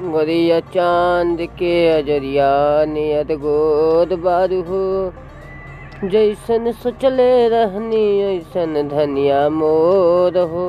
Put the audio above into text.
गोरिया चाँद के अजरिया नियत गोद बारू जैसन सोचले रहनी ऐसन धनिया मोर हो